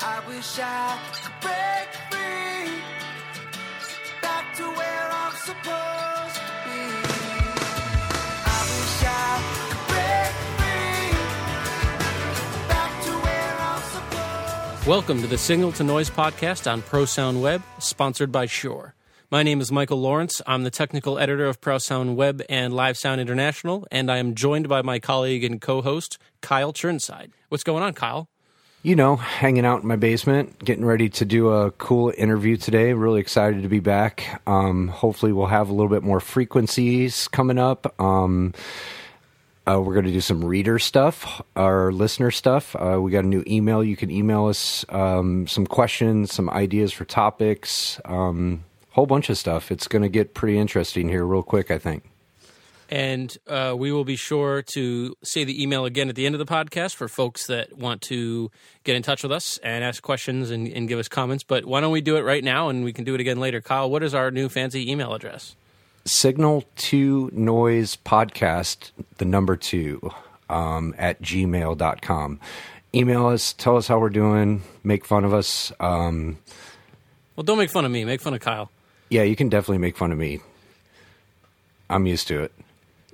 I wish I could break free back to where I'm supposed to be. I wish I could break free back to where I'm supposed Welcome to the Signal to Noise podcast on Pro Sound Web, sponsored by Shure. My name is Michael Lawrence. I'm the technical editor of Pro Sound Web and Live Sound International, and I am joined by my colleague and co-host Kyle Churnside. What's going on, Kyle? You know, hanging out in my basement, getting ready to do a cool interview today. Really excited to be back. Um, hopefully, we'll have a little bit more frequencies coming up. Um, uh, we're going to do some reader stuff, our listener stuff. Uh, we got a new email. You can email us um, some questions, some ideas for topics, um, whole bunch of stuff. It's going to get pretty interesting here, real quick, I think. And uh, we will be sure to say the email again at the end of the podcast for folks that want to get in touch with us and ask questions and, and give us comments. But why don't we do it right now and we can do it again later? Kyle, what is our new fancy email address? signal to noise podcast the number two um, at gmail.com email us tell us how we're doing make fun of us um, Well, don't make fun of me. Make fun of Kyle. yeah you can definitely make fun of me i'm used to it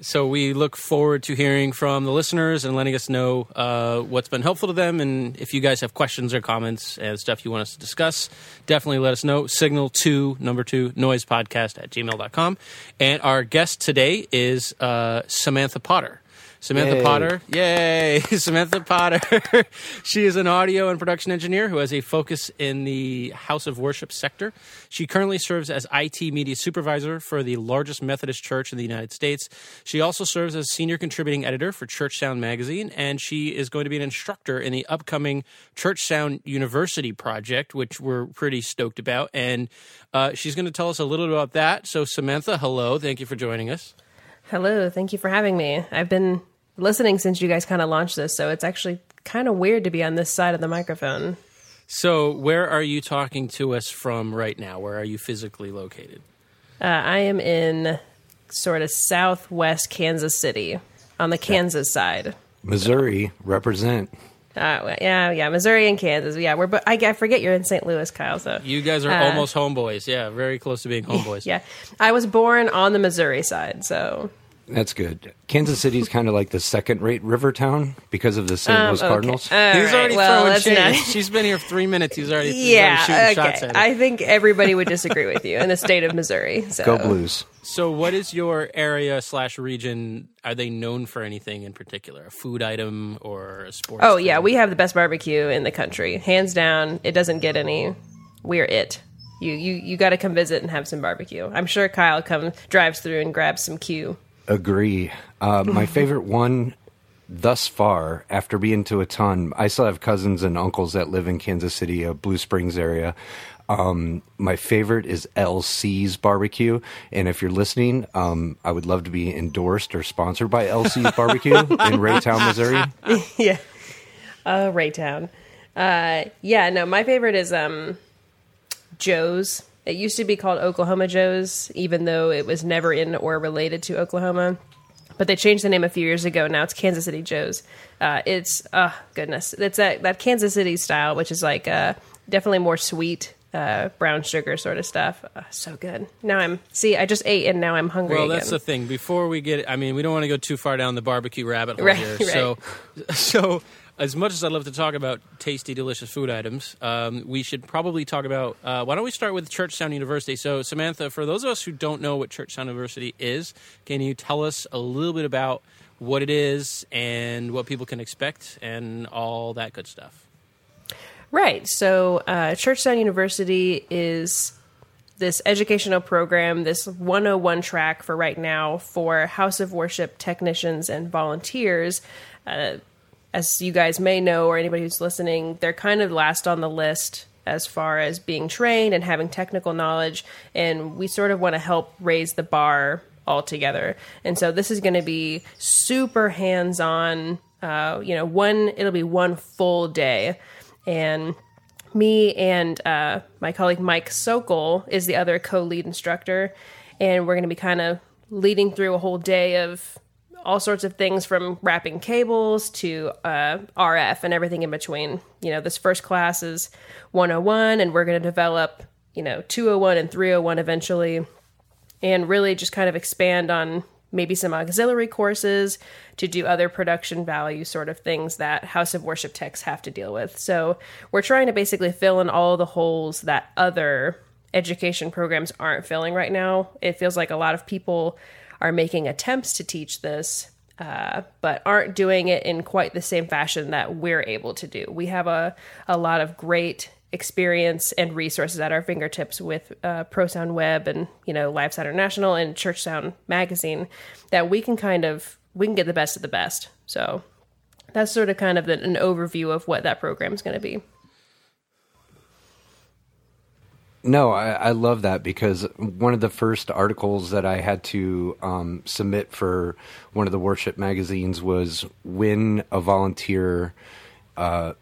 So we look forward to hearing from the listeners and letting us know uh, what's been helpful to them. And if you guys have questions or comments and stuff you want us to discuss, definitely let us know. Signal to number two noise podcast at gmail.com. And our guest today is uh, Samantha Potter. Samantha Yay. Potter. Yay! Samantha Potter. she is an audio and production engineer who has a focus in the House of Worship sector. She currently serves as IT media supervisor for the largest Methodist church in the United States. She also serves as senior contributing editor for Church Sound magazine, and she is going to be an instructor in the upcoming Church Sound University project, which we're pretty stoked about. And uh, she's going to tell us a little bit about that. So, Samantha, hello. Thank you for joining us. Hello, thank you for having me. I've been listening since you guys kind of launched this, so it's actually kind of weird to be on this side of the microphone. So, where are you talking to us from right now? Where are you physically located? Uh, I am in sort of southwest Kansas City on the Kansas side. missouri represent Uh, yeah, yeah, Missouri and Kansas. Yeah, we're. But I, I forget you're in St. Louis, Kyle. So You guys are Uh, almost homeboys. Yeah, very close to being homeboys. yeah, I was born on the Missouri side, so that's good kansas city's kind of like the second rate river town because of the st um, louis okay. cardinals All He's right, already well, throwing that's shade. not- She's been here three minutes. He's already, he's already shooting yeah, shots at her. I think everybody would disagree with you in the state of Missouri. So go blues So, what is your area slash region? Are they known for anything in particular? A food item or a sports? Oh yeah, we have the best barbecue in the country, hands down. It doesn't get any. We're it. You you you got to come visit and have some barbecue. I'm sure Kyle comes drives through and grabs some Q. Agree. Uh, my favorite one thus far, after being to a ton, I still have cousins and uncles that live in Kansas City, uh, Blue Springs area. Um, my favorite is LC's Barbecue, and if you're listening, um, I would love to be endorsed or sponsored by LC's Barbecue in Raytown, Missouri. yeah. Uh, Raytown. Uh, yeah, no, my favorite is um, Joe's. It used to be called Oklahoma Joe's, even though it was never in or related to Oklahoma. But they changed the name a few years ago. Now it's Kansas City Joe's. Uh, it's oh goodness, it's that that Kansas City style, which is like uh, definitely more sweet, uh, brown sugar sort of stuff. Uh, so good. Now I'm see, I just ate and now I'm hungry Well, again. that's the thing. Before we get, I mean, we don't want to go too far down the barbecue rabbit hole Right, here. right. So, so as much as I'd love to talk about tasty, delicious food items, um, we should probably talk about. Uh, why don't we start with Church Sound University? So, Samantha, for those of us who don't know what Church Sound University is, can you tell us a little bit about what it is and what people can expect and all that good stuff? Right. So, uh, Church Sound University is this educational program, this 101 track for right now for House of Worship technicians and volunteers. Uh, as you guys may know, or anybody who's listening, they're kind of last on the list as far as being trained and having technical knowledge. And we sort of want to help raise the bar altogether. And so this is going to be super hands on. Uh, you know, one, it'll be one full day. And me and uh, my colleague Mike Sokol is the other co lead instructor. And we're going to be kind of leading through a whole day of all sorts of things from wrapping cables to uh, RF and everything in between. You know, this first class is 101, and we're going to develop, you know, 201 and 301 eventually, and really just kind of expand on maybe some auxiliary courses to do other production value sort of things that House of Worship techs have to deal with. So we're trying to basically fill in all the holes that other education programs aren't filling right now. It feels like a lot of people are making attempts to teach this, uh, but aren't doing it in quite the same fashion that we're able to do. We have a, a lot of great experience and resources at our fingertips with uh, ProSound Web and you know Live Sound International and Church Sound Magazine that we can kind of we can get the best of the best. So that's sort of kind of an overview of what that program is going to be. No, I, I love that because one of the first articles that I had to um, submit for one of the worship magazines was when a volunteer, uh,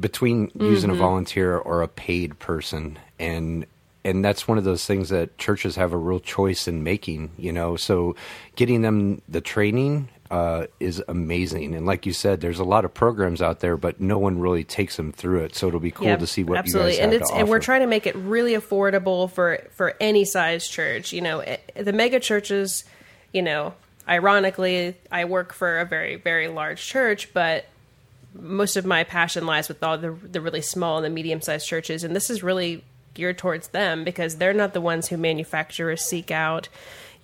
between using a volunteer or a paid person, and and that's one of those things that churches have a real choice in making. You know, so getting them the training uh, is amazing. And like you said, there's a lot of programs out there, but no one really takes them through it. So it'll be cool Yeah, to see what absolutely. and it's and we're trying to make it really affordable for for any size church. You know, eh, the mega churches. You know, ironically, I work for a very very large church, but most of my passion lies with all the the really small and the medium sized churches, and this is really geared towards them because they're not the ones who manufacturers seek out.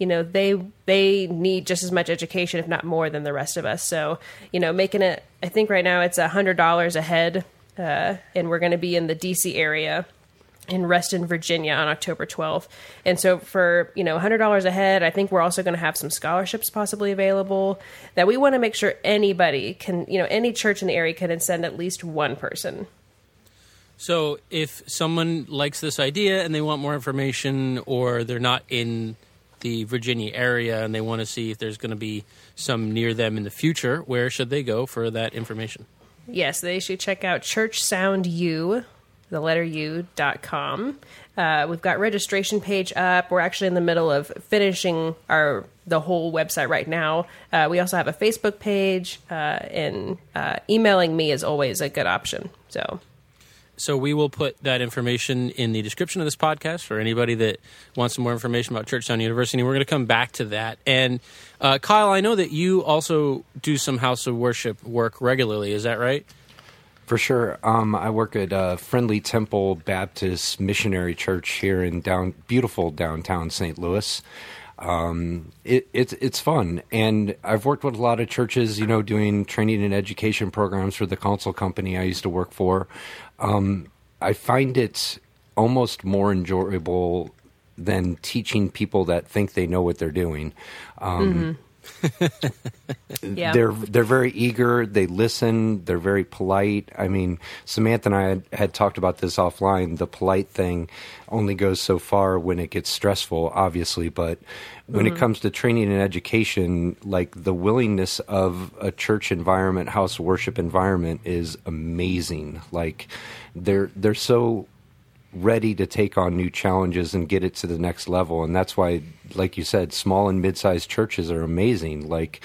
You know, they they need just as much education, if not more, than the rest of us. So, you know, making it. I think right now it's a hundred dollars a head, uh, and we're going to be in the DC area in Reston, Virginia on October 12th. And so for, you know, $100 a head, I think we're also going to have some scholarships possibly available that we want to make sure anybody can, you know, any church in the area can send at least one person. So if someone likes this idea and they want more information, or they're not in the Virginia area and they want to see if there's going to be some near them in the future, where should they go for that information? Yes, they should check out Church Sound U, the letter U dot com. Uh, we've got registration page up. We're actually in the middle of finishing our the whole website right now. Uh, we also have a Facebook page, uh, and uh, emailing me is always a good option. So So we will put that information in the description of this podcast for anybody that wants some more information about Church Sound University. We're going to come back to that. And uh, Kyle, I know that you also do some house of worship work regularly. Is that right? For sure. Um, I work at uh, Friendly Temple Baptist Missionary Church here in down beautiful downtown St. Louis. Um, it, it's it's fun, and I've worked with a lot of churches. You know, doing training and education programs for the council company I used to work for. Um, I find it almost more enjoyable than teaching people that think they know what they're doing. Um, yeah, they're they're very eager. They listen. They're very polite. I mean, Samantha and I had, had talked about this offline. The polite thing only goes so far when it gets stressful, obviously. But when it mm-hmm. comes to training and education, like the willingness of a church environment, house worship environment, is amazing. Like they're they're so ready to take on new challenges and get it to the next level. And that's why like you said small and mid-sized churches are amazing. Like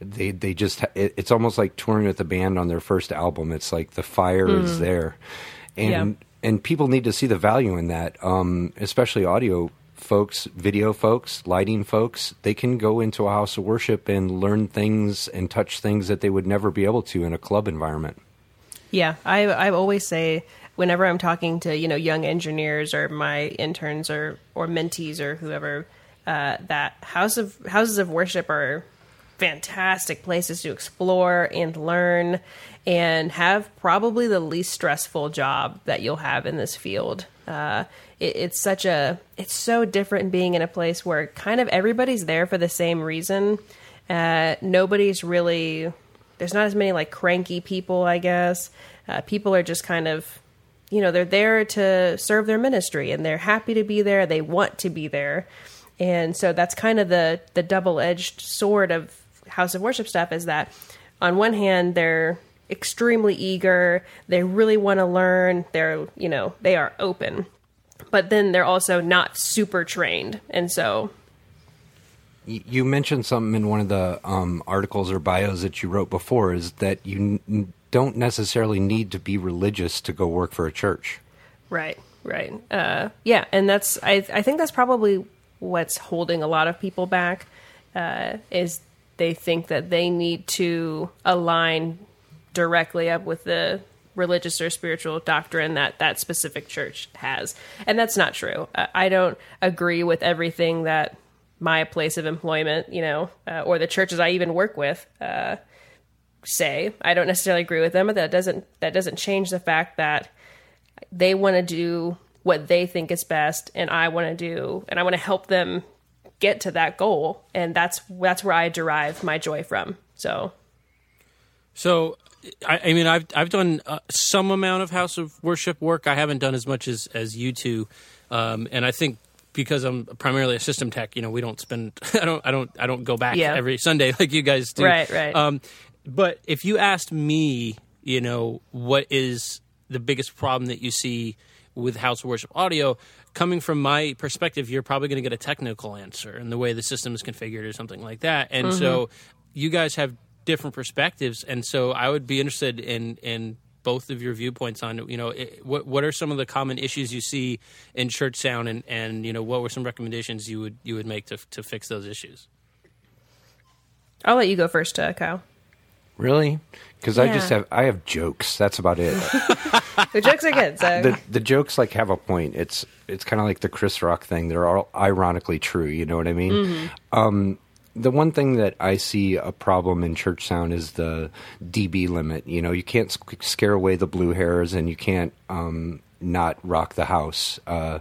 they they just it, it's almost like touring with a band on their first album. It's like the fire is there. And and people need to see the value in that. Um especially audio folks video folks lighting folks they can go into a house of worship and learn things and touch things that they would never be able to in a club environment. Yeah, I I always say whenever I'm talking to you know young engineers or my interns or or mentees or whoever uh, that house of houses of worship are fantastic places to explore and learn and have probably the least stressful job that you'll have in this field. Uh, it, it's such a it's so different being in a place where kind of everybody's there for the same reason. Uh, nobody's really there's not as many like cranky people, I guess. Uh, people are just kind of, you know, they're there to serve their ministry and they're happy to be there. They want to be there. And so that's kind of the, the double edged sword of house of worship stuff is that on one hand, they're extremely eager. They really want to learn. They're, you know, they are open. But then they're also not super trained. And so you mentioned something in one of the um, articles or bios that you wrote before is that you n- don't necessarily need to be religious to go work for a church. Right, right. Uh, yeah, and that's I I think that's probably what's holding a lot of people back uh, is they think that they need to align directly up with the religious or spiritual doctrine that that specific church has, and that's not true. Uh, I don't agree with everything that my place of employment, you know, uh, or the churches I even work with. Uh, say I don't necessarily agree with them, but that doesn't that doesn't change the fact that they want to do what they think is best and I want to do and I want to help them get to that goal and that's that's where I derive my joy from. So So, I, I mean, I've I've done uh, some amount of house of worship work. I haven't done as much as as you two, um, and I think because I'm primarily a system tech, you know, we don't spend. I don't. I don't. I don't go back Yeah. every Sunday like you guys do. Right, right. Um, but if you asked me, you know, what is the biggest problem that you see with house worship audio? Coming from my perspective, you're probably going to get a technical answer and the way the system is configured or something like that. And so, you guys have different perspectives, and so I would be interested in in both of your viewpoints on you know it, what what are some of the common issues you see in church sound, and and you know what were some recommendations you would you would make to to fix those issues. I'll let you go first, uh, Kyle. Really? Because I just have I have jokes. That's about it. The jokes are good. So the the jokes like have a point. It's it's kind of like the Chris Rock thing. They're all ironically true. You know what I mean? Um, the one thing that I see a problem in church sound is the dB limit. You know, you can't sc- scare away the blue hairs, and you can't um, not rock the house. Uh,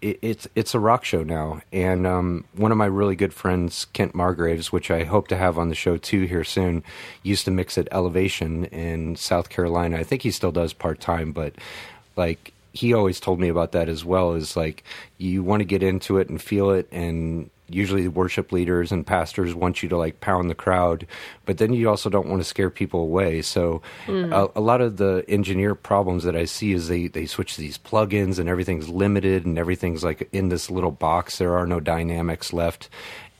it, it's it's a rock show now, and um, one of my really good friends, Kent Margraves, which I hope to have on the show too here soon, used to mix at Elevation in South Carolina. I think he still does part time, but like he always told me about that as well. Is like you want to get into it and feel it, and usually the worship leaders and pastors want you to like pound the crowd, but then you also don't want to scare people away. So a, a lot of the engineer problems that I see is they they switch to these plugins and everything's limited and everything's like in this little box. There are no dynamics left.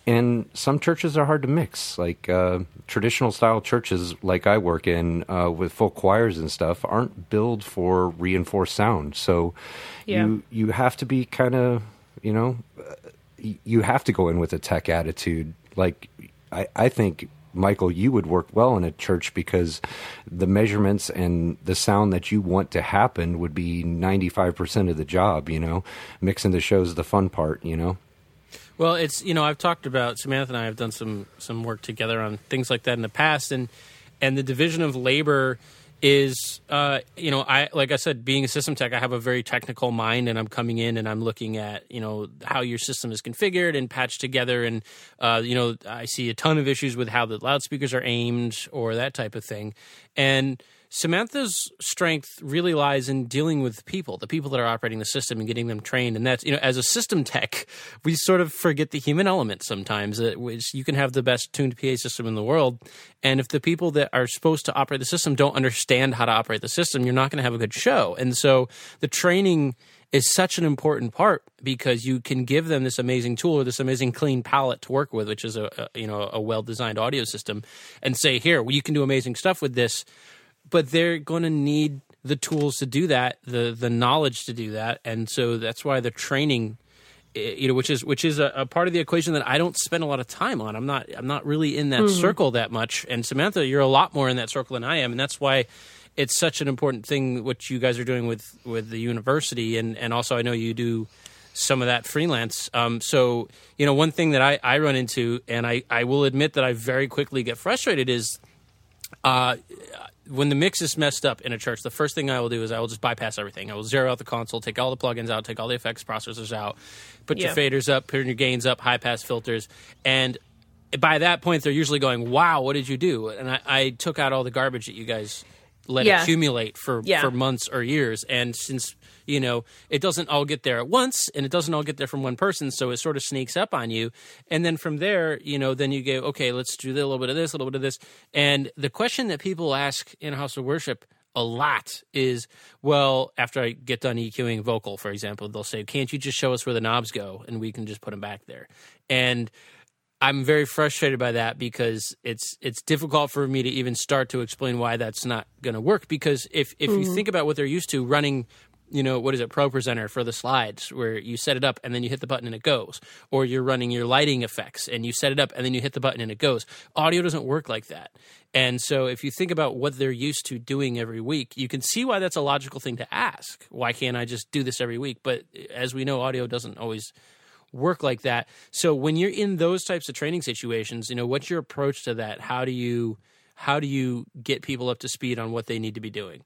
And some churches are hard to mix. Like uh, traditional style churches, like I work in, uh, with full choirs and stuff, aren't built for reinforced sound. So Yeah. you you have to be kind of, you know, you have to go in with a tech attitude. Like I, I think Michael, you would work well in a church because the measurements and the sound that you want to happen would be ninety five percent of the job. You know, mixing the shows the fun part. You know. Well, it's you know I've talked about Samantha and I have done some some work together on things like that in the past, and and the division of labor is uh, you know I like I said being a system tech I have a very technical mind and I'm coming in and I'm looking at you know how your system is configured and patched together. And uh, you know I see a ton of issues with how the loudspeakers are aimed or that type of thing. And Samantha's strength really lies in dealing with people, the people that are operating the system and getting them trained. And that's, you know, as a system tech, we sort of forget the human element sometimes, that which you can have the best tuned PA system in the world. And if the people that are supposed to operate the system don't understand how to operate the system, you're not going to have a good show. And so the training is such an important part because you can give them this amazing tool or this amazing clean palette to work with, which is a, a you know a well designed audio system, and say, here, well, you can do amazing stuff with this but they're going to need the tools to do that, the the knowledge to do that, and so that's why the training, eh, you know, which is which is a, a part of the equation that I don't spend a lot of time on. I'm not I'm not really in that circle that much. And Samantha, you're a lot more in that circle than I am, and that's why it's such an important thing what you guys are doing with with the university, and and also I know you do some of that freelance. Um, so you know, one thing that I I run into, and I I will admit that I very quickly get frustrated is uh, when the mix is messed up in a church, the first thing I will do is I will just bypass everything. I will zero out the console, take all the plugins out, take all the effects processors out, put your faders up, put your gains up, high pass filters, and by that point they're usually going, "Wow, what did you do?" And I, I took out all the garbage that you guys let Yeah. accumulate for Yeah. for months or years, and since you know it doesn't all get there at once and it doesn't all get there from one person so it sort of sneaks up on you. And then from there you know then you go okay let's do a little bit of this a little bit of this. And the question that people ask in a house of worship a lot is well after i get done eqing vocal for example they'll say can't you just show us where the knobs go and we can just put them back there and I'm very frustrated by that because it's it's difficult for me to even start to explain why that's not going to work. Because if if you mm-hmm. think about what they're used to running, you know, what is it, Pro Presenter for the slides, where you set it up and then you hit the button and it goes, or you're running your lighting effects and you set it up and then you hit the button and it goes. Audio doesn't work like that. And so if you think about what they're used to doing every week, you can see why that's a logical thing to ask. Why can't I just do this every week? But eh, as we know, audio doesn't always work like that. So when you're in those types of training situations, you know, what's your approach to that? How do you how do you get people up to speed on what they need to be doing?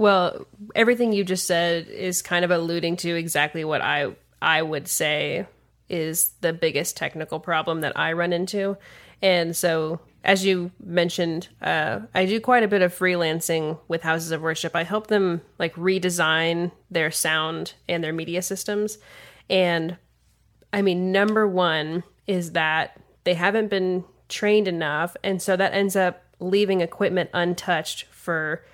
Well, everything you just said is kind of alluding to exactly what I I would say is the biggest technical problem that I run into. And so, as you mentioned, uh, I do quite a bit of freelancing with houses of worship. I help them like redesign their sound and their media systems. And I mean, number one is that they haven't been trained enough, and so that ends up leaving equipment untouched for.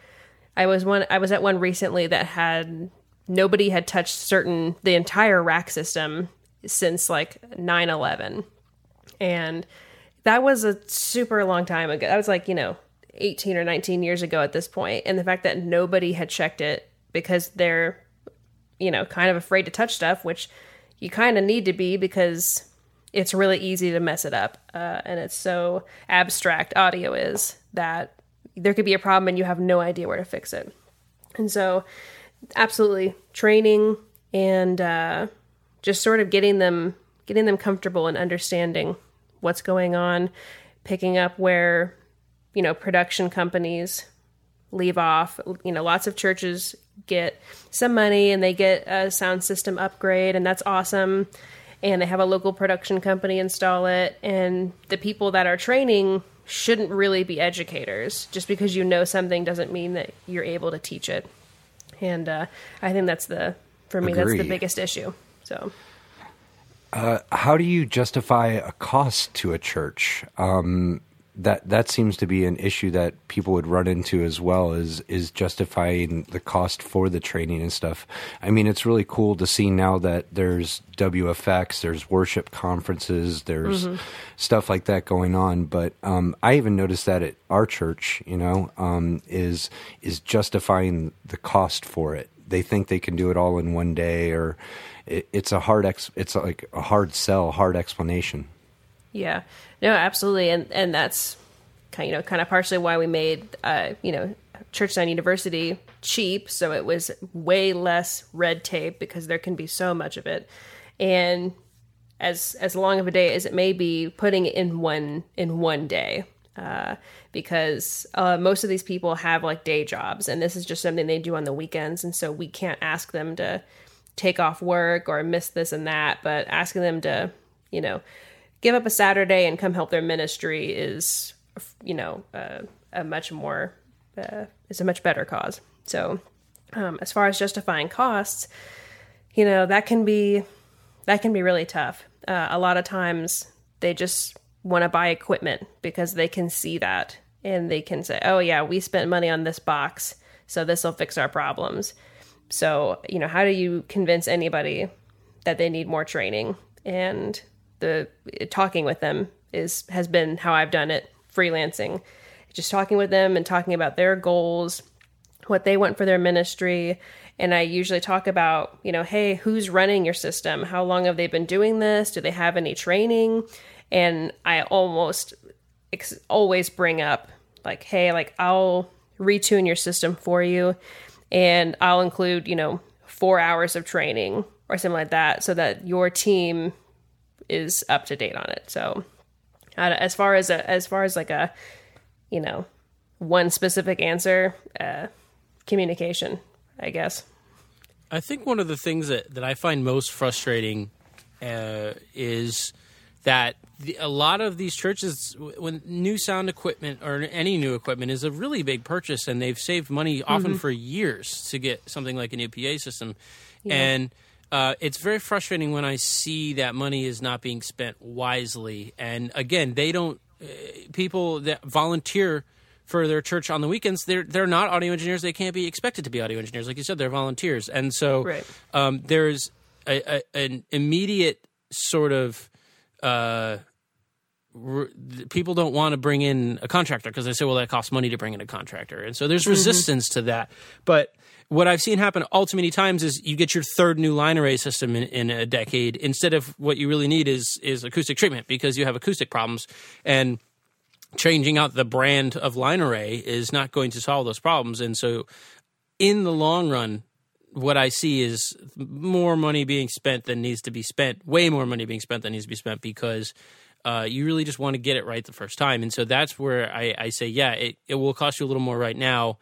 I was one. I was at one recently that had nobody had touched certain the entire rack system since like 9-11 and that was a super long time ago. That was like you know 18 or 19 years ago at this point. And the fact that nobody had checked it because they're you know kind of afraid to touch stuff which you kind of need to be because it's really easy to mess it up. Uh, and it's so abstract audio is that there could be a problem and you have no idea where to fix it. And so absolutely training and uh, just sort of getting them getting them comfortable and understanding what's going on picking up where you know production companies leave off. You know lots of churches get some money and they get a sound system upgrade and that's awesome. And they have a local production company install it. And the people that are training shouldn't really be educators. Just because you know something doesn't mean that you're able to teach it. And uh, i think that's the for me that's the biggest issue so. How do you justify a cost to a church? Um, that that seems to be an issue that people would run into as well is is justifying the cost for the training and stuff. I mean, it's really cool to see now that there's WFX, there's worship conferences, there's stuff like that going on. But um, I even noticed that at our church, you know, um, is is justifying the cost for it. They think they can do it all in one day, or it, it's a hard ex, it's like a hard sell, hard explanation. Yeah, no, absolutely, and and that's kind you know kind of partially why we made uh, you know Church Sound University cheap, so it was way less red tape because there can be so much of it, and as as long of a day as it may be, putting it in one in one day. Uh, because uh, most of these people have like day jobs, and this is just something they do on the weekends, and so we can't ask them to take off work or miss this and that, but asking them to, you know, give up a Saturday and come help their ministry is, you know, uh, a much more, uh, is a much better cause. So, um, as far as justifying costs, you know, that can be, that can be really tough. Uh, a lot of times they just want to buy equipment because they can see that and they can say, oh, yeah, we spent money on this box, so this will fix our problems. So, you know, how do you convince anybody that they need more training? And the talking with them is has been how I've done it freelancing. Just talking with them and talking about their goals, what they want for their ministry, and I usually talk about, you know, hey, who's running your system? How long have they been doing this? Do they have any training? And I almost ex- always bring up like, hey, like I'll retune your system for you and I'll include, you know, four hours of training or something like that so that your team is up to date on it. So, as far as a, as far as like a, you know, one specific answer, uh, communication, I guess. I think one of the things that, that I find most frustrating uh, is that the, a lot of these churches, when new sound equipment or any new equipment is a really big purchase, and they've saved money often for years to get something like an APA system, and uh, it's very frustrating when I see that money is not being spent wisely. And again, they don't uh, people that volunteer for their church on the weekends. They're they're not audio engineers. They can't be expected to be audio engineers, like you said. They're volunteers, and so Right. um, there's a, a, an immediate sort of uh, people don't want to bring in a contractor because they say, well, that costs money to bring in a contractor, and so there's resistance to that. But what I've seen happen all too many times is you get your third new line array system in, in a decade instead of what you really need is is acoustic treatment because you have acoustic problems and changing out the brand of line array is not going to solve those problems. And so, in the long run, what I see is more money being spent than needs to be spent, way more money being spent than needs to be spent because uh, you really just want to get it right the first time. And so that's where I, I say, yeah, it, it will cost you a little more right now,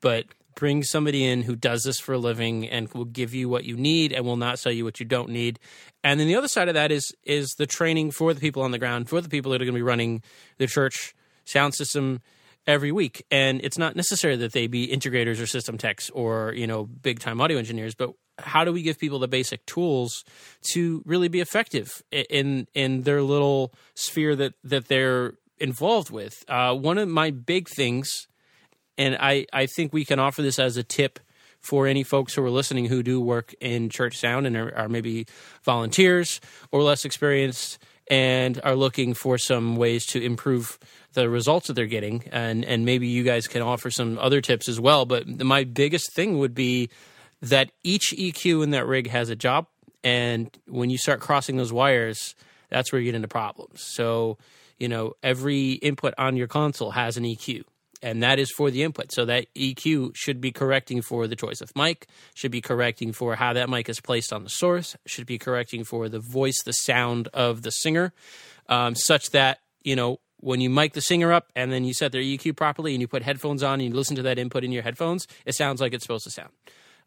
but bring somebody in who does this for a living and will give you what you need and will not sell you what you don't need. And then the other side of that is is the training for the people on the ground, for the people that are going to be running the church sound system every week. And it's not necessary that they be integrators or system techs or, you know, big time audio engineers, but how do we give people the basic tools to really be effective in in their little sphere that that they're involved with? Uh, one of my big things and I, I think we can offer this as a tip for any folks who are listening who do work in church sound and are, are maybe volunteers or less experienced and are looking for some ways to improve the results that they're getting. And and maybe you guys can offer some other tips as well. But my biggest thing would be that each EQ in that rig has a job. And when you start crossing those wires that's where you get into problems. So you know every input on your console has an EQ and that is for the input. So that EQ should be correcting for the choice of mic, should be correcting for how that mic is placed on the source, should be correcting for the voice, the sound of the singer, um, such that you know when you mic the singer up and then you set their EQ properly and you put headphones on and you listen to that input in your headphones, it sounds like it's supposed to sound.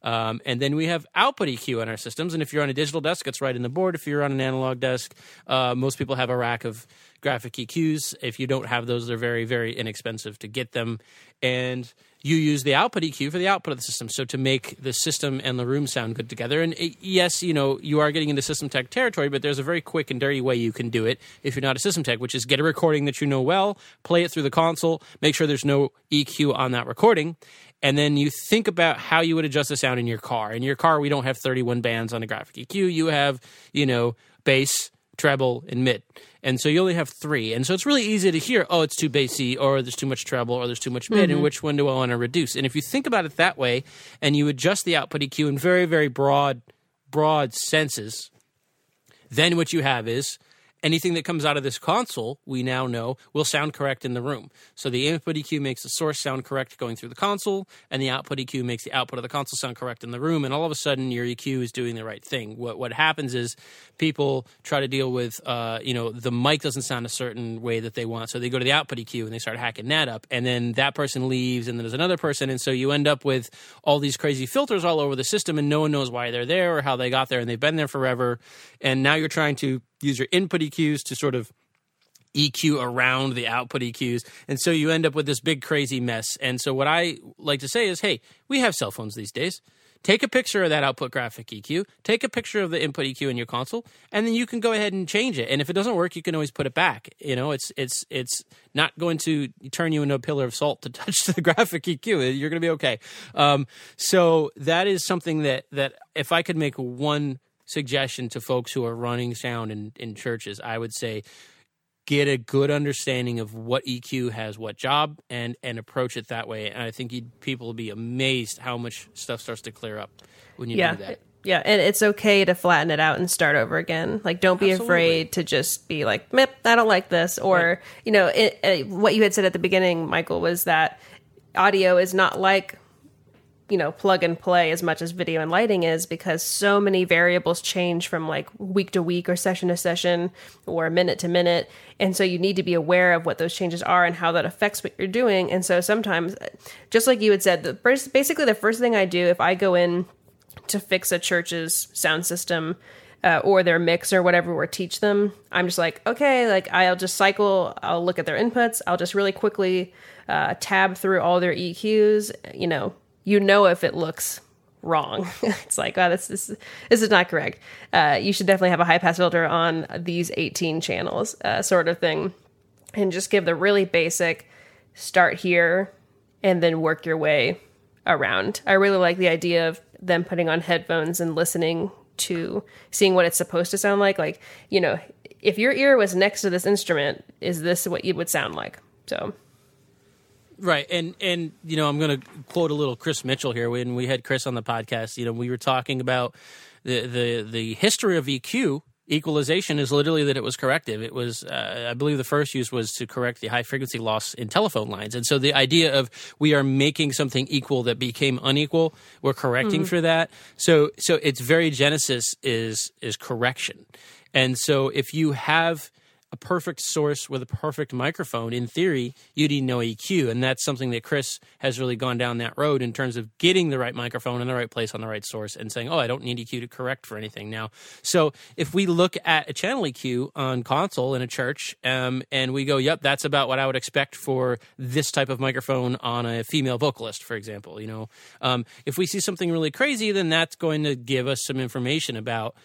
Um, and then we have output EQ on our systems. And if you're on a digital desk, it's right in the board. If you're on an analog desk, uh, most people have a rack of graphic EQs. If you don't have those, they're very, very inexpensive to get them. And you use the output EQ for the output of the system. So to make the system and the room sound good together. And it, yes, you know, you are getting into system tech territory, but there's a very quick and dirty way you can do it if you're not a system tech, which is get a recording that you know well, play it through the console, make sure there's no EQ on that recording. And then you think about how you would adjust the sound in your car. In your car, we don't have 31 bands on a graphic EQ. You have, you know, bass, treble, and mid. And so you only have three. And so it's really easy to hear, oh, it's too bassy, or there's too much treble, or there's too much mid, and mm-hmm. which one do I want to reduce? And if you think about it that way, and you adjust the output EQ in very, very broad, broad senses, then what you have is anything that comes out of this console, we now know will sound correct in the room. So the input EQ makes the source sound correct going through the console, and the output EQ makes the output of the console sound correct in the room. And all of a sudden, your EQ is doing the right thing. What what happens is people try to deal with, uh, you know, the mic doesn't sound a certain way that they want, so they go to the output EQ and they start hacking that up, and then that person leaves, and then there's another person, and so you end up with all these crazy filters all over the system, and no one knows why they're there or how they got there, and they've been there forever, and now you're trying to use your input EQs to sort of EQ around the output EQs. And so you end up with this big crazy mess. And so what I like to say is, hey, we have cell phones these days. Take a picture of that output graphic EQ, take a picture of the input EQ in your console, and then you can go ahead and change it. And if it doesn't work, you can always put it back. You know, it's it's it's not going to turn you into a pillar of salt to touch the graphic EQ. You're going to be okay. Um, so that is something that that if I could make one suggestion to folks who are running sound in, in churches, I would say get a good understanding of what EQ has what job and and approach it that way. And I think you'd, people will be amazed how much stuff starts to clear up when you yeah do that. yeah and it's okay to flatten it out and start over again like don't be Absolutely. afraid to just be like Mip, i don't like this or Right. you know it, it, what you had said at the beginning michael was that audio is not like you know plug and play as much as video and lighting is because so many variables change from like week to week or session to session or minute to minute. And so you need to be aware of what those changes are and how that affects what you're doing. And so sometimes just like you had said the first, basically the first thing i do if i go in to fix a church's sound system uh, or their mix or whatever or teach them i'm just like okay like i'll just cycle i'll look at their inputs. I'll just really quickly uh, tab through all their eqs you know you know if it looks wrong it's like oh this, this, this is not correct uh, you should definitely have a high pass filter on these 18 channels uh, sort of thing and just give the really basic start here and then work your way around. I really like the idea of them putting on headphones and listening to seeing what it's supposed to sound like. Like, you know, if your ear was next to this instrument, is this what it would sound like? So Right, and and you know I'm going to quote a little Chris Mitchell here. When we had Chris on the podcast, you know we were talking about the the the history of EQ. Equalization is literally that it was corrective. It was, uh, I believe, the first use was to correct the high frequency loss in telephone lines, and so the idea of we are making something equal that became unequal, we're correcting for that. So so its very genesis is is correction, and so if you have a perfect source with a perfect microphone, in theory, you'd need no EQ. And that's something that Chris has really gone down that road in terms of getting the right microphone in the right place on the right source and saying, oh, I don't need EQ to correct for anything now. So if we look at a channel EQ on console in a church um, and we go, yep, that's about what I would expect for this type of microphone on a female vocalist, for example, you know, um, if we see something really crazy, then that's going to give us some information about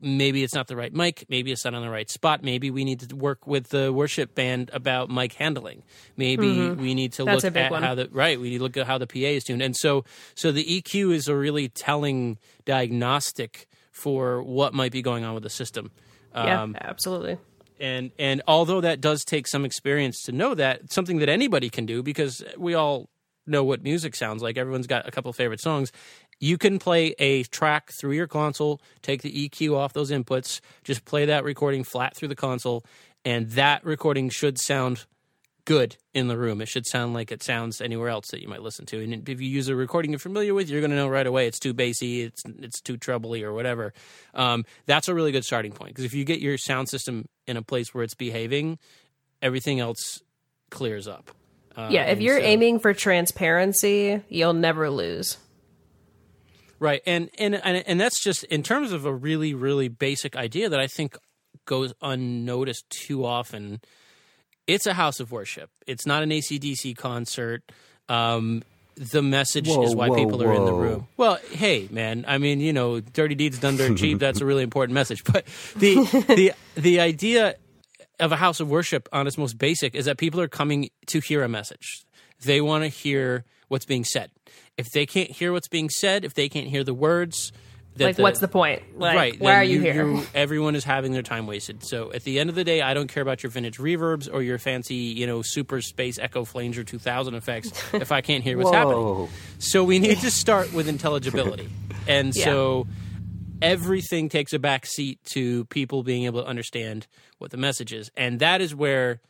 maybe it's not the right mic, maybe it's not on the right spot, maybe we need to work with the worship band about mic handling. Maybe we need to Mm-hmm. That's look at one. how the right, we need to look at how the PA is tuned. And so so the EQ is a really telling diagnostic for what might be going on with the system. yeah, Um, absolutely. and and although that does take some experience to know that, something that anybody can do because we all know what music sounds like. Everyone's got a couple favorite songs. You can play a track through your console, take the EQ off those inputs, just play that recording flat through the console, and that recording should sound good in the room. It should sound like it sounds anywhere else that you might listen to. And if you use a recording you're familiar with, you're going to know right away it's too bassy, it's it's too trebly or whatever. Um, that's a really good starting point because if you get your sound system in a place where it's behaving, everything else clears up. Um, Yeah, if you're so- aiming for transparency, you'll never lose. Right, and, and and and that's just in terms of a really really basic idea that I think goes unnoticed too often. It's a house of worship. It's not an ACDC concert. Um, the message Whoa, is why whoa, people are in the room. Well, hey, man. I mean, you know, dirty deeds done dirt cheap. That's a really important message. But the the the idea of a house of worship on its most basic is that people are coming to hear a message. They want to hear what's being said. If they can't hear what's being said, if they can't hear the words, that Like, what's the point? Like, right? why are you, here? everyone is having their time wasted. So at the end of the day, I don't care about your vintage reverbs or your fancy, you know, super space echo flanger 2000 effects if I can't hear what's happening. So we need to start with intelligibility. And Yeah. so everything takes a back seat to people being able to understand what the message is. And that is where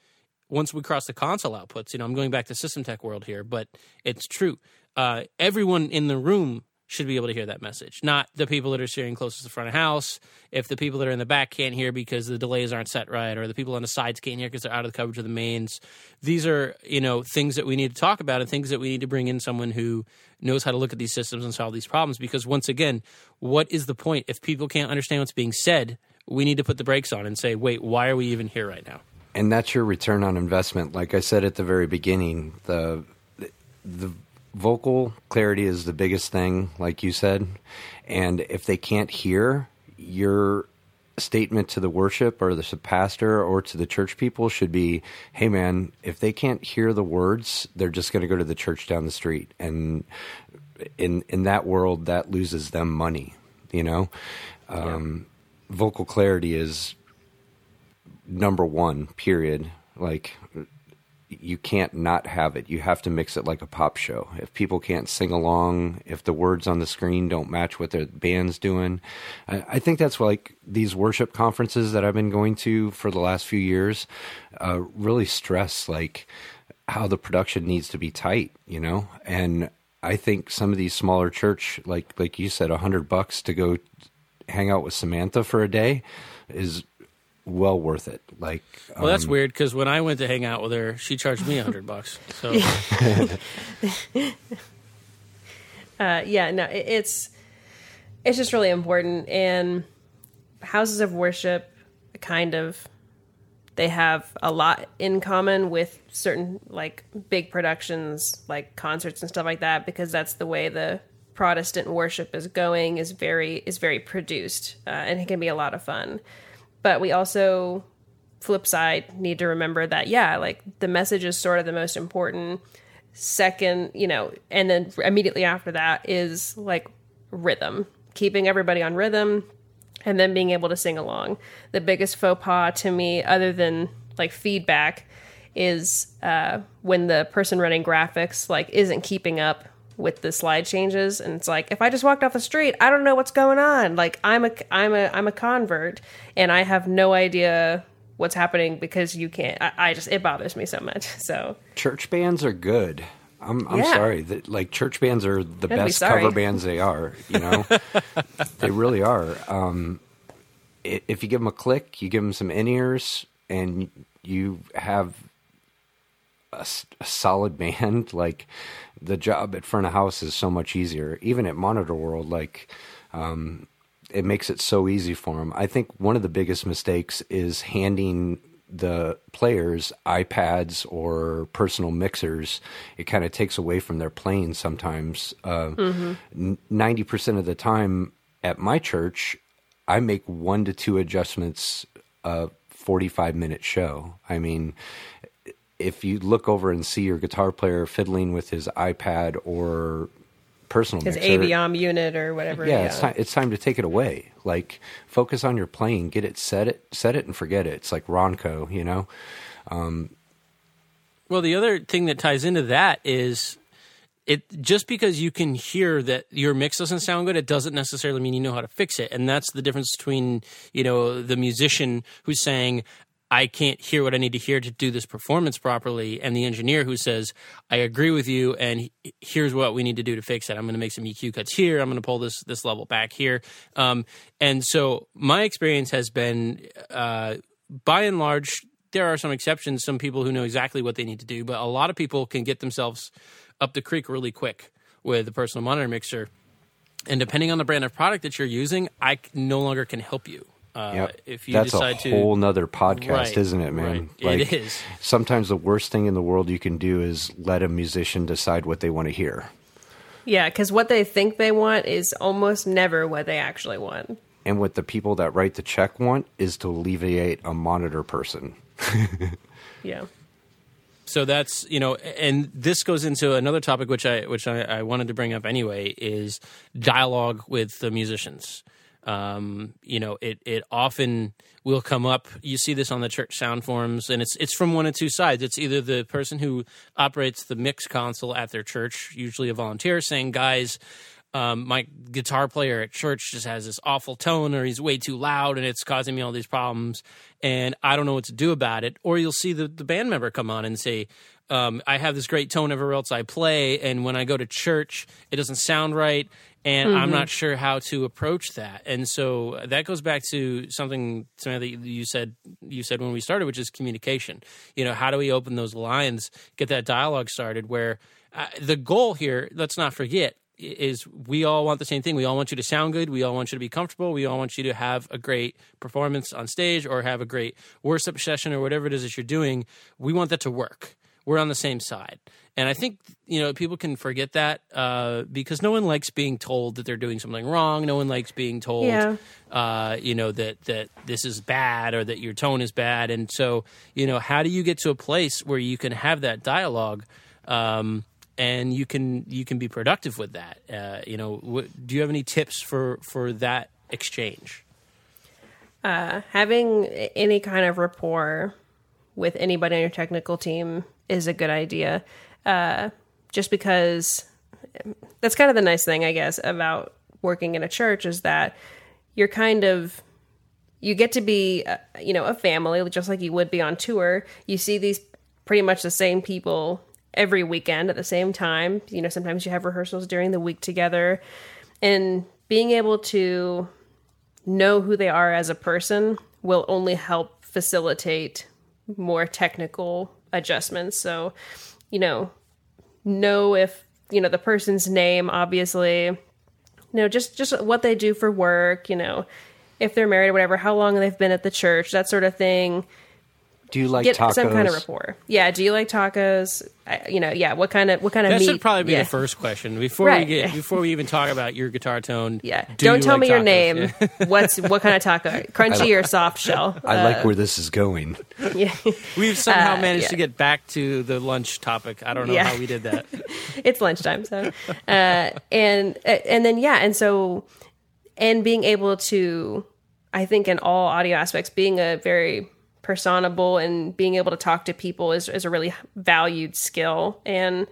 once we cross the console outputs, you know, I'm going back to system tech world here, but it's true. Uh, everyone in the room should be able to hear that message, not the people that are sitting closest to the front of house. If the people that are in the back can't hear because the delays aren't set right, or the people on the sides can't hear because they're out of the coverage of the mains, these are you know things that we need to talk about and things that we need to bring in someone who knows how to look at these systems and solve these problems. Because once again, what is the point if people can't understand what's being said? We need to put the brakes on and say, wait, why are we even here right now? and that's your return on investment. Like I said at the very beginning, the the vocal clarity is the biggest thing, like you said. And if they can't hear, your statement to the worship or the pastor or to the church people should be, "Hey, man, if they can't hear the words, they're just going to go to the church down the street." And in in that world, that loses them money. You know, um, vocal clarity is number one period like you can't not have it. You have to mix it like a pop show. If people can't sing along if the words on the screen don't match what the band's doing i, I think that's like these worship conferences that i've been going to for the last few years uh, really stress like how the production needs to be tight you know? And i think some of these smaller church like like you said a hundred bucks to go hang out with samantha for a day is well worth it. Like, Well, that's um, weird because when I went to hang out with her, she charged me a hundred bucks. So Uh, yeah, no, it, it's it's just really important. And houses of worship, kind of, they have a lot in common with certain like big productions, like concerts and stuff like that, because that's the way the Protestant worship is going. is very is very produced, uh, and it can be a lot of fun. But we also flip side need to remember that yeah like the message is sort of the most important second you know and then immediately after that is like rhythm keeping everybody on rhythm and then being able to sing along. The biggest faux pas to me, other than like feedback, is uh, when the person running graphics like isn't keeping up with the slide changes and it's like if i just walked off the street i don't know what's going on like i'm a i'm a i'm a convert and i have no idea what's happening because you can't i, I just it bothers me so much so Church bands are good. I'm, I'm Yeah. sorry that like church bands are the be best sorry. cover bands they are. You know, they really are. Um, if you give them a click, you give them some in ears, and you have a solid band. Like the job at front of house is so much easier. Even at Monitor World, like um, it makes it so easy for them. I think one of the biggest mistakes is handing the players iPads or personal mixers. It kind of takes away from their playing sometimes. Uh, Ninety percent of the time at my church, I make one to two adjustments a forty-five minute show. I mean, if you look over and see your guitar player fiddling with his iPad or personal his mixer, Aviom unit or whatever yeah, It's, time, it's time to take it away. Like focus on your playing, get it, set it, set it, and forget it. It's like Ronco, you know. Um, well, the other thing that ties into that is it just because you can hear that your mix doesn't sound good, it doesn't necessarily mean you know how to fix it. And that's the difference between, you know, the musician who's saying, I can't hear what I need to hear to do this performance properly, and the engineer who says, I agree with you, and here's what we need to do to fix it. I'm going to make some EQ cuts here. I'm going to pull this this level back here. Um, and so my experience has been, uh, by and large, there are some exceptions, some people who know exactly what they need to do, but a lot of people can get themselves up the creek really quick with a personal monitor mixer. And depending on the brand of product that you're using, I no longer can help you. Uh, Yep. If you That's decide a to, whole nother podcast, Right, isn't it, man? right. It is. Sometimes the worst thing in the world you can do is let a musician decide what they want to hear. yeah because what they think they want is almost never what they actually want And what the people that write the check want is to alleviate a monitor person. yeah so that's you know and this goes into another topic which i which i, I wanted to bring up anyway is dialogue with the musicians um, you know it it often will come up. You see this on the church sound forums and it's it's from one of two sides. It's either the person who operates the mix console at their church usually a volunteer saying guys um, my guitar player at church just has this awful tone or he's way too loud and it's causing me all these problems and i don't know what to do about it. Or you'll see the, the band member come on and say um, i have this great tone everywhere else i play and when i go to church it doesn't sound right and i'm not sure how to approach that and so that goes back to something Samantha, you said you said when we started which is communication you know how do we open those lines get that dialogue started where uh, the goal here let's not forget is we all want the same thing. We all want you to sound good. We all want you to be comfortable. We all want you to have a great performance on stage or have a great worship session or whatever it is that you're doing. We want that to work. We're on the same side. And I think, you know, people can forget that uh, because no one likes being told that they're doing something wrong. No one likes being told, Yeah. uh, you know, that, that this is bad or that your tone is bad. And so, you know, how do you get to a place where you can have that dialogue? Um, and you can you can be productive with that. Uh, you know, do you have any tips for for that exchange? having any kind of rapport with anybody on your technical team is a good idea. Uh, just because that's kind of the nice thing, I guess, about working in a church is that you're kind of you get to be, uh, you know, a family just like you would be on tour. You see these pretty much the same people every weekend at the same time. You know, sometimes you have rehearsals during the week together, and being able to know who they are as a person will only help facilitate more technical adjustments. So, you know, know if, you know, the person's name, obviously, you know, just, just what they do for work, you know, if they're married or whatever, how long they've been at the church, that sort of thing. Do you like Get tacos? some kind of rapport. Yeah. Do you like tacos? I, you know, yeah. What kind of, what kind of That meat? should probably be yeah. the first question before we get before we even talk about your guitar tone. Yeah. do Don't tell like me your name. Yeah. What's, what kind of taco? Crunchy or soft shell? I like where this is going. yeah. We've somehow Uh, managed yeah. to get back to the lunch topic. I don't know Yeah. how we did that. it's lunchtime so uh and and then yeah and so and being able to I think in all audio aspects, being a very personable and being able to talk to people is, is a really valued skill. And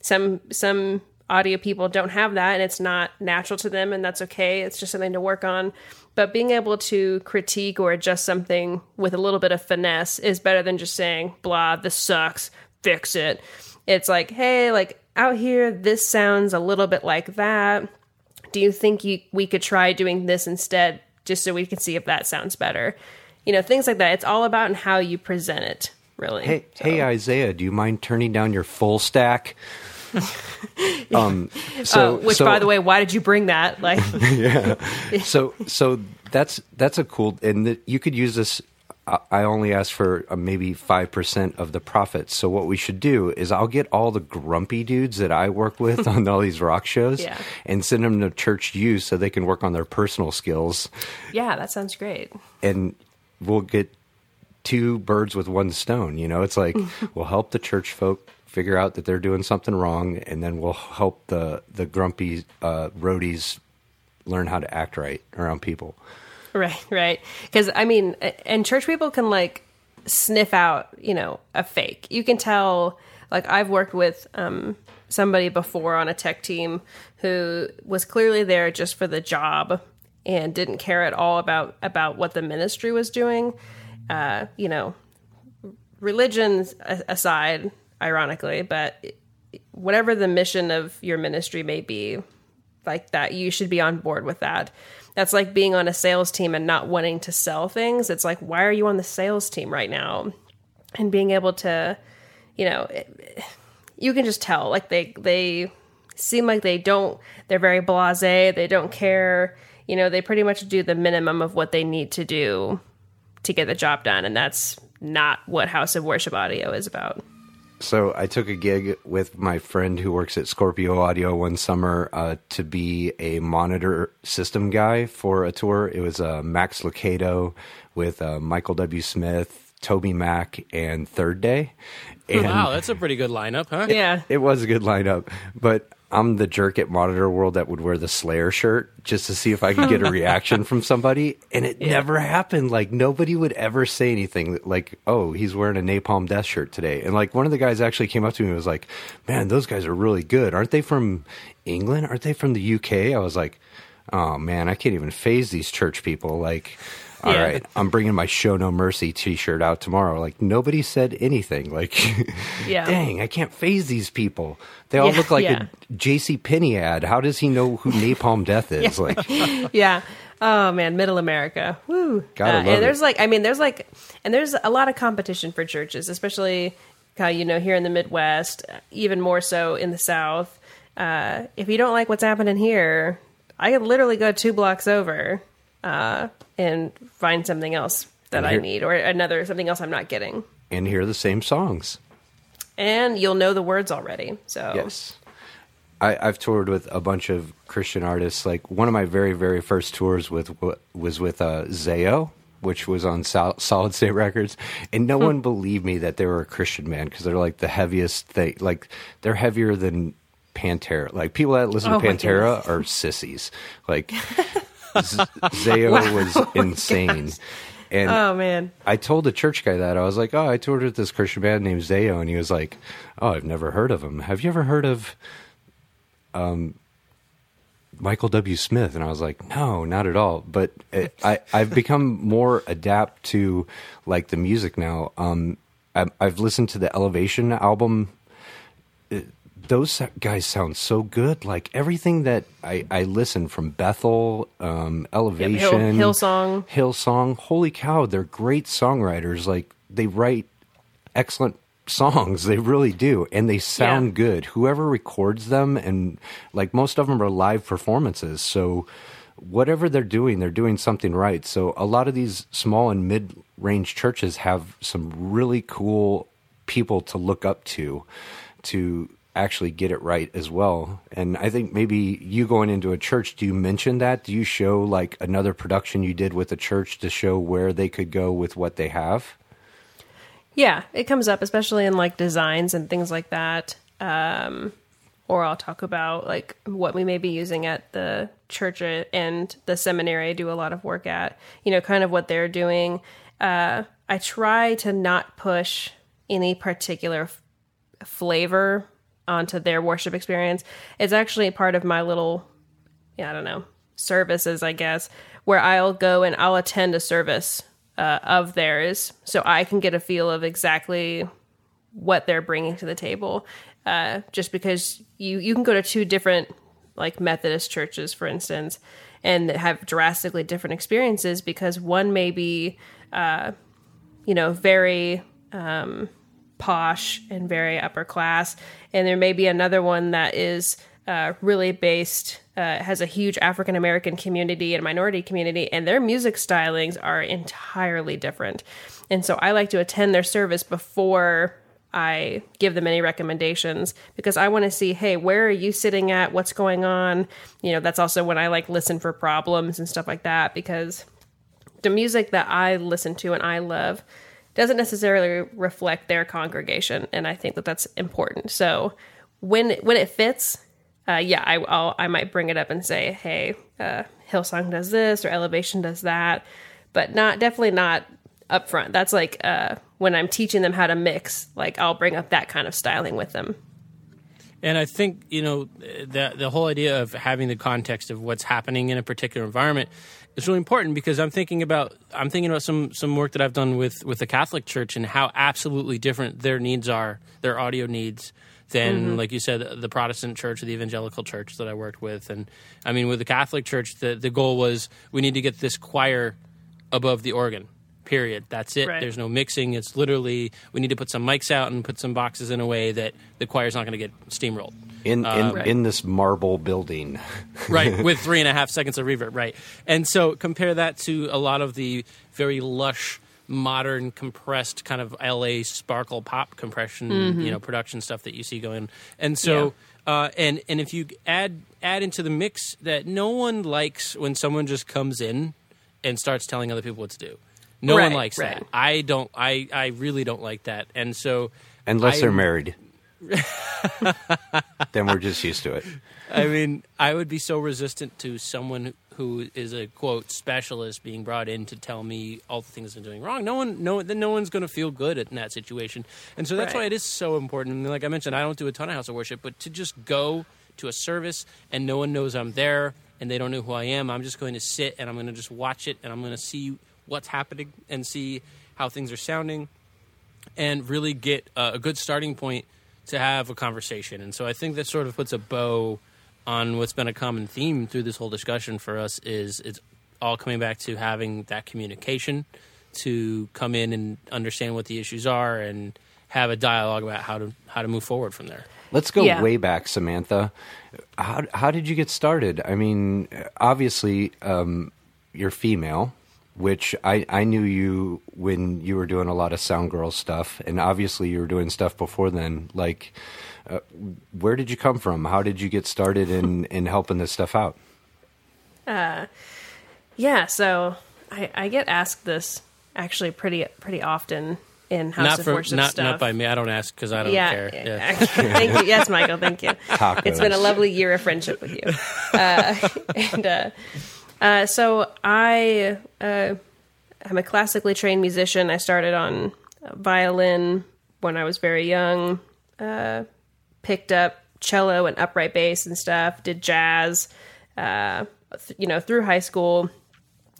some some audio people don't have that and it's not natural to them and that's okay. It's just something to work on. But being able to critique or adjust something with a little bit of finesse is better than just saying, blah, this sucks, fix it. It's like, hey, like out here, this sounds a little bit like that. Do you think you, we could try doing this instead, just so we can see if that sounds better? You know, things like that. It's all about and how you present it, really. Hey, So- hey, Isaiah, do you mind turning down your full stack? um, so, Uh, which, so- by the way, why did you bring that? Like, yeah. so so that's that's a cool and the, you could use this I- only ask for uh, maybe 5% of the profits. So what we should do is I'll get all the grumpy dudes that I work with on all these rock shows Yeah. and send them to church use so they can work on their personal skills yeah, that sounds great. and we'll get two birds with one stone. You know, it's like we'll help the church folk figure out that they're doing something wrong, and then we'll help the the grumpy uh, roadies learn how to act right around people. Right, right. Because I mean, and church people can like sniff out, you know, a fake. You can tell. Like I've worked with um, somebody before on a tech team who was clearly there just for the job and didn't care at all about about what the ministry was doing. Uh, you know, religions aside, ironically, but whatever the mission of your ministry may be, like that, you should be on board with that. That's like being on a sales team and not wanting to sell things. It's like, why are you on the sales team right now? And being able to, you know, it- you can just tell. Like they they seem like they don't. They're very blasé. They don't care. You know, they pretty much do the minimum of what they need to do to get the job done, and that's not what House of Worship Audio is about. So I took a gig with my friend who works at Scorpio Audio one summer uh, to be a monitor system guy for a tour. It was uh, Max Lucado with uh, Michael W. Smith, TobyMac, and Third Day. And Wow, that's a pretty good lineup, huh? Yeah. it was a good lineup, but I'm the jerk at Monitor World that would wear the Slayer shirt just to see if I could get a reaction from somebody, and it never happened. Like nobody would ever say anything like, "Oh, he's wearing a Napalm Death shirt today," and like one of the guys actually came up to me and was like, "Man, those guys are really good. Aren't they from England? Aren't they from the UK?" I was like, "Oh man, I can't even phase these church people." Like. All Yeah. right, I'm bringing my "Show No Mercy" T-shirt out tomorrow. Like nobody said anything. Like, Yeah. dang, I can't phase these people. They all Yeah, look like a J.C. Penney ad. How does he know who Napalm Death is? Like, yeah. Oh man, Middle America. Woo. Gotta Uh, love and there's it. like, I mean, there's like, and there's a lot of competition for churches, especially, uh, you know, here in the Midwest, even more so in the South. Uh, if you don't like what's happening here, I could literally go two blocks over uh, and find something else that And I need, or another something else I'm not getting, and hear the same songs. and you'll know the words already. So Yes. I, I've toured with a bunch of Christian artists. Like one of my very, very first tours with was with uh, Zao, which was on Sol- Solid State Records, and no one believed me that they were a Christian band because they're like the heaviest thing. Like they're heavier than Pantera. Like people that listen Oh to Pantera are sissies. Like Zao was insane. And Oh man. I told the church guy that I was like, "Oh, I toured with this Christian band named Zao," and he was like, "Oh, I've never heard of him. Have you ever heard of um, Michael W. Smith?" And I was like, "No, not at all." But it, I I've become more adapt to like the music now. Um, I, I've listened to the Elevation album. Those guys sound so good. Like everything that I, I listen from Bethel, um, Elevation, Hillsong. Hillsong. Holy cow, they're great songwriters. Like they write excellent songs. They really do, and they sound Yeah. good. Whoever records them, and like most of them are live performances. So whatever they're doing, they're doing something right. So a lot of these small and mid-range churches have some really cool people to look up to to actually get it right as well. And I think maybe you going into a church, do you mention that? Do you show like another production you did with a church to show where they could go with what they have? Yeah, it comes up, especially in like designs and things like that. Um, or I'll talk about like what we may be using at the church and the seminary I do a lot of work at, you know, kind of what they're doing. Uh, I try to not push any particular f- flavor onto their worship experience. It's actually part of my little, yeah, I don't know, services, I guess, where I'll go and I'll attend a service uh, of theirs so I can get a feel of exactly what they're bringing to the table. Uh, just because you you can go to two different like Methodist churches, for instance, and have drastically different experiences because one may be, uh, you know, very um, posh and very upper class, and there may be another one that is uh, really based uh, has a huge African American community and minority community, and their music stylings are entirely different. And so I like to attend their service before I give them any recommendations because I want to see, hey, where are you sitting at? What's going on? You know, that's also when I like listen for problems and stuff like that because the music that I listen to and I love doesn't necessarily reflect their congregation, and I think that that's important. So when when it fits, uh, yeah, I I'll, I might bring it up and say, hey, uh, Hillsong does this or Elevation does that, but not definitely not upfront. That's like uh, when I'm teaching them how to mix. Like I'll bring up that kind of styling with them. And I think you know the the whole idea of having the context of what's happening in a particular environment is really important because I'm thinking about I'm thinking about some some work that I've done with with the Catholic Church and how absolutely different their needs are, their audio needs than Mm-hmm. like you said the Protestant church or the evangelical church that I worked with. And I mean with the Catholic church the the goal was we need to get this choir above the organ period. That's it. Right. there's no mixing. It's literally we need to put some mics out and put some boxes in a way that the choir's not going to get steamrolled in in, Right. in this marble building. right with three and a half seconds of reverb right and so compare that to a lot of the very lush modern compressed kind of la sparkle pop compression you know production stuff that you see going and so uh, and and if you add add into the mix that no one likes when someone just comes in and starts telling other people what to do no one likes right. that i don't i i really don't like that and so Unless they're married. then we're just used to it. I mean, I would be so resistant to someone who is a quote specialist being brought in to tell me all the things I'm doing wrong. No one, no, then no one's going to feel good in that situation, and so that's Right. why it is so important. And like I mentioned, I don't do a ton of house of worship, but to just go to a service and no one knows I'm there and they don't know who I am, I'm just going to sit and I'm going to just watch it and I'm going to see what's happening and see how things are sounding and really get uh, a good starting point to have a conversation. And so I think that sort of puts a bow on what's been a common theme through this whole discussion for us is it's all coming back to having that communication to come in and understand what the issues are and have a dialogue about how to how to move forward from there. Let's go Yeah. way back, Samantha. How how did you get started? I mean, obviously, um, you're female, which I I knew you when you were doing a lot of Sound Girl stuff, and obviously you were doing stuff before then. Like, uh, where did you come from? How did you get started in in helping this stuff out? Uh, Yeah, so I, I get asked this actually pretty pretty often in House not of for Worship not stuff. not by me. I don't ask because I don't yeah, care. Yeah. yeah. thank you. Yes, Michael, thank you. Tacos. It's been a lovely year of friendship with you. Uh, and uh, uh, so I uh, I'm a classically trained musician. I started on violin when I was very young. Uh, picked up cello and upright bass and stuff. Did jazz, uh, th- you know, through high school.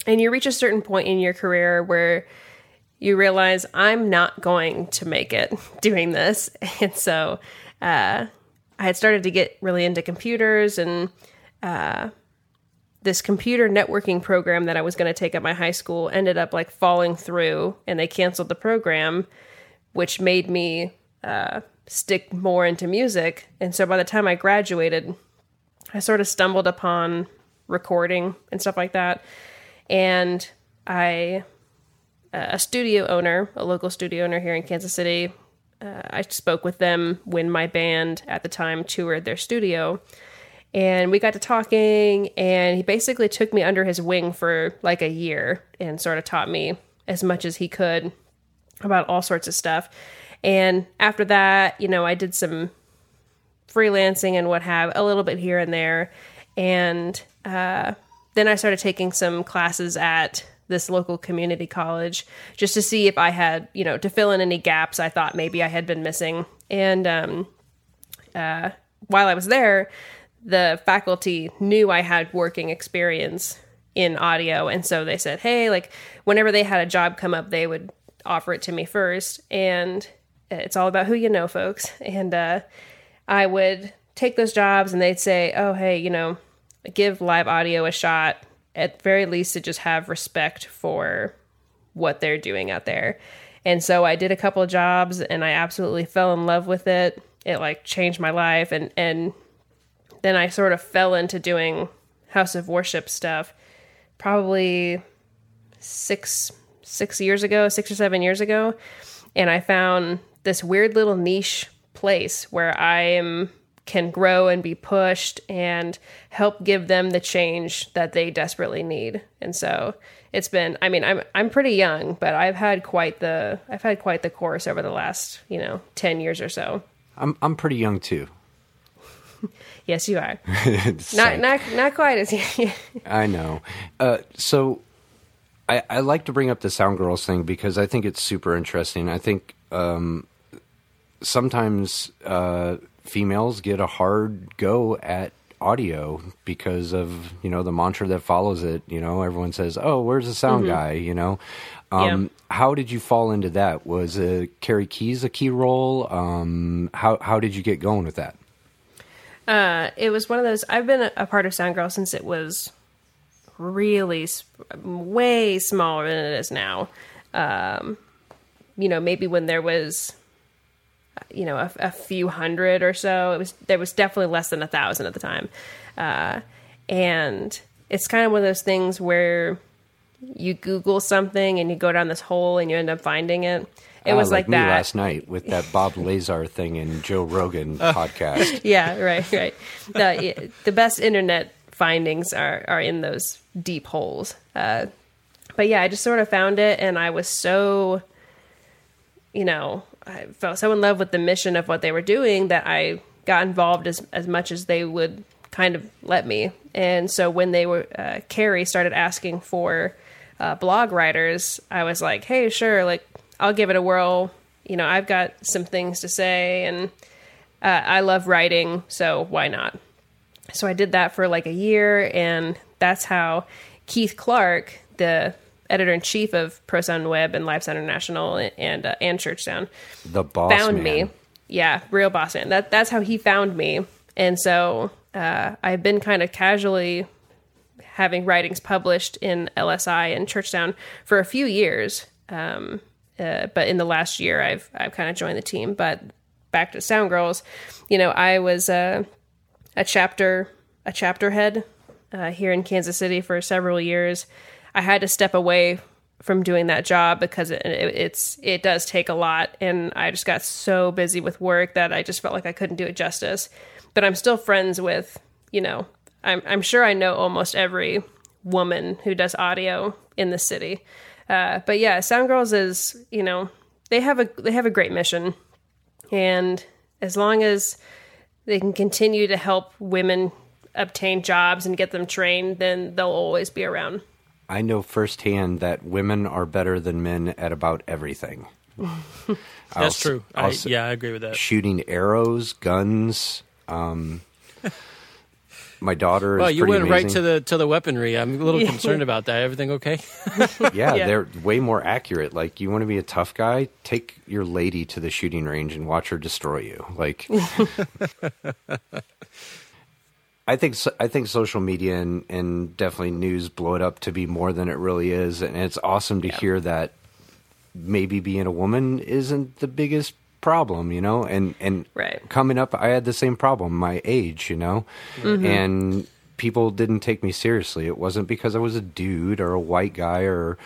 And you reach a certain point in your career where you realize I'm not going to make it doing this. And so uh, I had started to get really into computers and uh, this computer networking program that I was going to take at my high school ended up like falling through and they canceled the program, which made me uh, stick more into music. And so by the time I graduated, I sort of stumbled upon recording and stuff like that. And I a studio owner, a local studio owner here in Kansas City. Uh, I spoke with them when my band at the time toured their studio. And we got to talking, and he basically took me under his wing for like a year and sort of taught me as much as he could about all sorts of stuff. And after that, you know, I did some freelancing and what have a little bit here and there, and uh, then I started taking some classes at this local community college just to see if I had you know to fill in any gaps I thought maybe I had been missing, and um, uh, while I was there, the faculty knew I had working experience in audio. And so they said, hey, like whenever they had a job come up, they would offer it to me first. And it's all about who you know, folks. And uh, I would take those jobs and they'd say, oh, hey, you know, give live audio a shot. At very least, to just have respect for what they're doing out there. And so I did a couple of jobs and I absolutely fell in love with it. It like changed my life and and then I sort of fell into doing house of worship stuff probably 6 6 years ago, 6 or 7 years ago, and I found this weird little niche place where I am can grow and be pushed and help give them the change that they desperately need. And so it's been I mean I'm I'm pretty young, but I've had quite the I've had quite the course over the last, you know, 10 years or so. I'm I'm pretty young too. Yes, you are. Not not not quite as. I know. Uh, so I, I like to bring up the Sound Girls thing because I think it's super interesting. I think um, sometimes uh, females get a hard go at audio because of you know the mantra that follows it. You know, everyone says, "Oh, where's the sound guy?" You know. Um, How did you fall into that? Was uh, Karrie Keyes a key role? Um, how how did you get going with that? Uh, it was one of those. I've been a, part of Sound Girl since it was really way smaller than it is now. Um, you know, maybe when there was, you know, a, a few hundred or so. It was there was definitely less than a thousand at the time, uh, and it's kind of one of those things where you Google something and you go down this hole and you end up finding it. It Ah, was like, me that last night with that Bob Lazar thing and Joe Rogan podcast. yeah, right, right. The the best internet findings are are in those deep holes. Uh, but yeah, I just sort of found it, and I was so, you know, I felt so in love with the mission of what they were doing that I got involved as as much as they would kind of let me. And so when they were uh, Karrie started asking for uh, blog writers, I was like, hey, sure, like I'll give it a whirl. You know, I've got some things to say, and uh, I love writing, so why not? So I did that for like a year, and that's how Keith Clark, the editor in chief of Pro Sound Web and Live Sound International and uh, and Church Sound, The boss found man. me. Yeah, real boss man. That that's how he found me, and so uh, I've been kind of casually having writings published in LSI and Church Sound for a few years. Um, uh, but in the last year, I've I've kind of joined the team. But back to Sound Girls, you know, I was uh, a chapter a chapter head uh, here in Kansas City for several years. I had to step away from doing that job because it, it, it's it does take a lot, and I just got so busy with work that I just felt like I couldn't do it justice. But I'm still friends with you know I'm I'm sure I know almost every woman who does audio in the city. Uh, but yeah, Sound Girls is you know they have a they have a great mission, and as long as they can continue to help women obtain jobs and get them trained, then they'll always be around. I know firsthand that women are better than men at about everything. That's I'll- true. I'll I, s- yeah, I agree with that. Shooting arrows, guns. Um, my daughter Well, is you pretty went right amazing. to the to the weaponry. I'm a little concerned about that. Everything okay? yeah, Yeah. they're way more accurate. Like, you want to be a tough guy? Take your lady to the shooting range and watch her destroy you. Like, I think so- I think social media and, and definitely news blow it up to be more than it really is, and it's awesome to hear that maybe being a woman isn't the biggest problem, you know. And and Right. coming up, I had the same problem. My age, you know, and people didn't take me seriously. It wasn't because I was a dude or a white guy or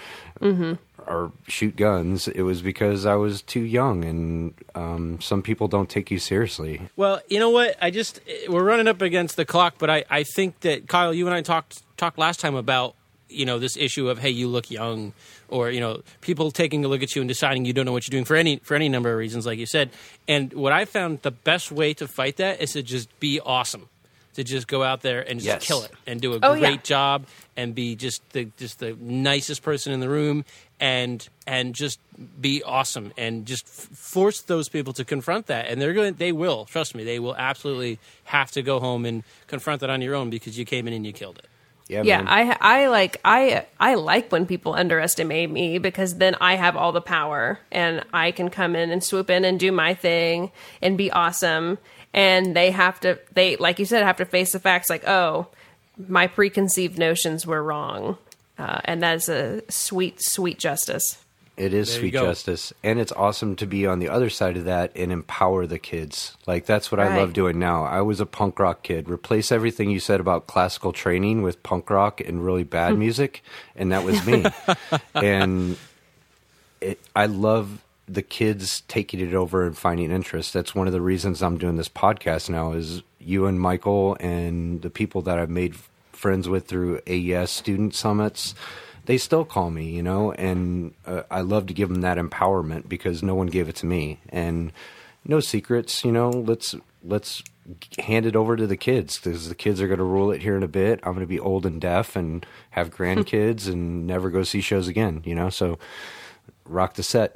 or shoot guns. It was because I was too young, and um, some people don't take you seriously. Well, you know what? I just we're running up against the clock, but I, I think that Kyle, you and I talked talked last time about you know this issue of hey you look young or you know people taking a look at you and deciding you don't know what you're doing for any for any number of reasons like you said and what i found the best way to fight that is to just be awesome to just go out there and just Yes. kill it and do a Oh, great yeah. job and be just the just the nicest person in the room and and just be awesome and just f- force those people to confront that and they're going they will trust me they will absolutely have to go home and confront that on your own because you came in and you killed it Yeah, yeah man. i i like i i like when people underestimate me because then i have all the power and i can come in and swoop in and do my thing and be awesome. And they have to they like you said have to face the facts like oh my preconceived notions were wrong. Uh, and that's a sweet sweet justice It is There sweet justice, and it's awesome to be on the other side of that and empower the kids. Like that's what I love doing now. I was a punk rock kid. Replace everything you said about classical training with punk rock and really bad hmm. music, and that was me. and it, I love the kids taking it over and finding interest. That's one of the reasons I'm doing this podcast now. Is you and Michael and the people that I've made friends with through AES student summits. They still call me, you know, and uh, I love to give them that empowerment because no one gave it to me, and no secrets, you know. Let's let's hand it over to the kids because the kids are going to rule it here in a bit. I'm going to be old and deaf and have grandkids and never go see shows again, you know. So rock the set.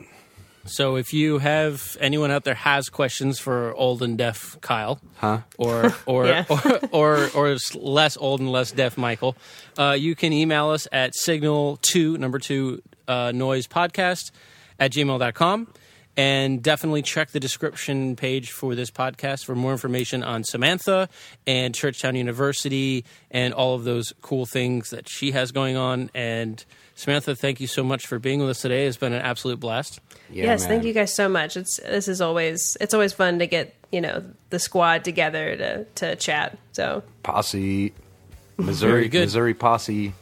So if you have anyone out there has questions for old and deaf Kyle, Huh? or or, Yeah. or or or s- less old and less deaf Michael, uh, you can email us at signal two number two uh, noise podcast at gmail.com. And definitely check the description page for this podcast for more information on Samantha and Church Sound University and all of those cool things that she has going on. And Samantha, thank you so much for being with us today. It's been an absolute blast. Yeah, yes, man. thank you guys so much. It's this is always it's always fun to get you know the squad together to to chat. So Posse, Missouri, good. Missouri posse.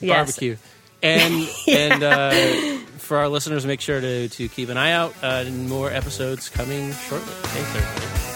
yes, barbecue. And and uh, for our listeners, make sure to, to keep an eye out. Uh, more episodes coming shortly. Thanks, everybody.